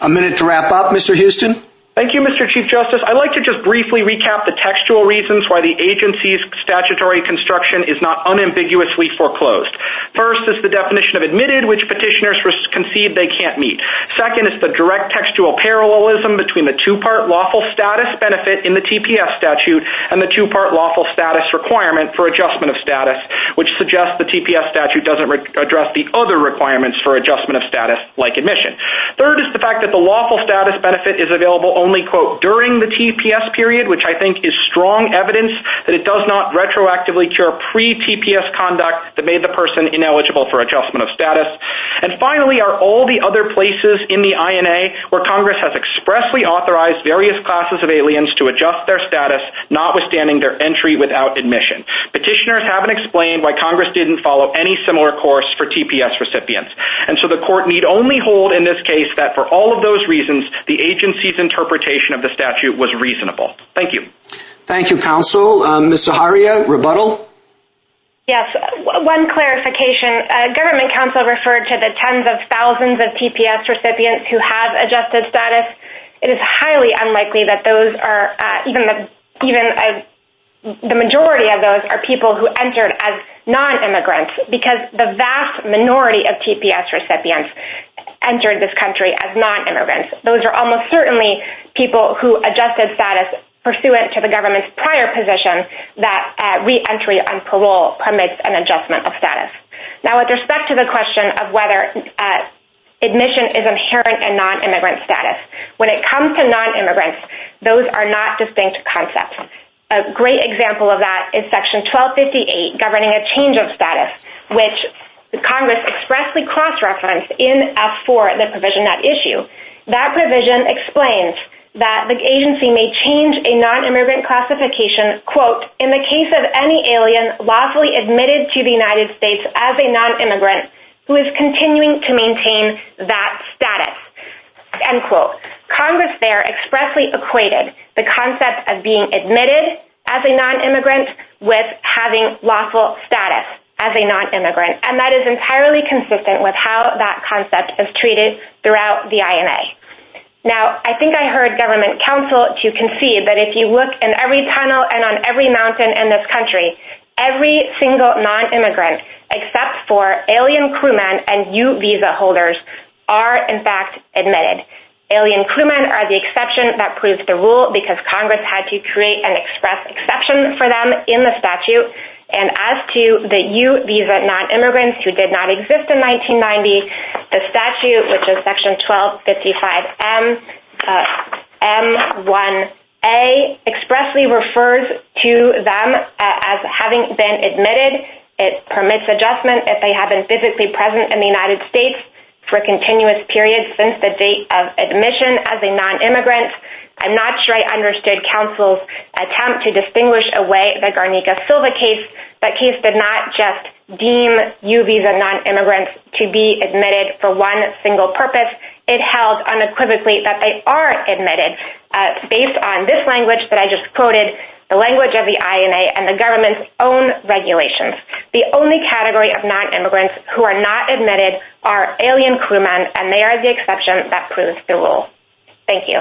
A minute to wrap up, Mr. Huston. Thank you, Mr. Chief Justice. I'd like to just briefly recap the textual reasons why the agency's statutory construction is not unambiguously foreclosed. First is the definition of admitted, which petitioners concede they can't meet. Second is the direct textual parallelism between the two-part lawful status benefit in the TPS statute and the two-part lawful status requirement for adjustment of status, which suggests the TPS statute doesn't address the other requirements for adjustment of status, like admission. Third is the fact that the lawful status benefit is available only, quote, during the TPS period, which I think is strong evidence that it does not retroactively cure pre-TPS conduct that made the person ineligible for adjustment of status. And finally are all the other places in the INA where Congress has expressly authorized various classes of aliens to adjust their status, notwithstanding their entry without admission. Petitioners haven't explained why Congress didn't follow any similar course for TPS recipients. And so the court need only hold in this case that for all of those reasons, the agency's interpretation of the statute was reasonable. Thank you. Thank you, counsel. Uh, Ms. Saharia, rebuttal? Yes. One clarification. Uh, government counsel referred to the tens of thousands of TPS recipients who have adjusted status. It is highly unlikely that those are, uh, even the majority of those are people who entered as non-immigrants because the vast minority of TPS recipients entered this country as non-immigrants. Those are almost certainly people who adjusted status pursuant to the government's prior position that uh, re-entry on parole permits an adjustment of status. Now, with respect to the question of whether uh, admission is inherent in non-immigrant status, when it comes to non-immigrants, those are not distinct concepts. A great example of that is Section 1258 governing a change of status, which Congress expressly cross-referenced in F-4, the provision at issue. That provision explains that the agency may change a non-immigrant classification, quote, in the case of any alien lawfully admitted to the United States as a non-immigrant who is continuing to maintain that status, end quote. Congress there expressly equated the concept of being admitted as a non-immigrant with having lawful status as a non-immigrant, and that is entirely consistent with how that concept is treated throughout the INA. Now, I think I heard government counsel to concede that if you look in every tunnel and on every mountain in this country, every single non-immigrant except for alien crewmen and U visa holders are, in fact, admitted. Alien crewmen are the exception that proves the rule because Congress had to create an express exception for them in the statute, and as to the U visa non-immigrants who did not exist in 1990, the statute, which is Section 1255M, uh, M1A, expressly refers to them as having been admitted. It permits adjustment if they have been physically present in the United States for a continuous period since the date of admission as a non-immigrant. I'm not sure I understood counsel's attempt to distinguish away the Garnica-Silva case. That case did not just deem U visa non-immigrants to be admitted for one single purpose. It held unequivocally that they are admitted uh, based on this language that I just quoted, the language of the INA and the government's own regulations. The only category of non-immigrants who are not admitted are alien crewmen, and they are the exception that proves the rule. Thank you.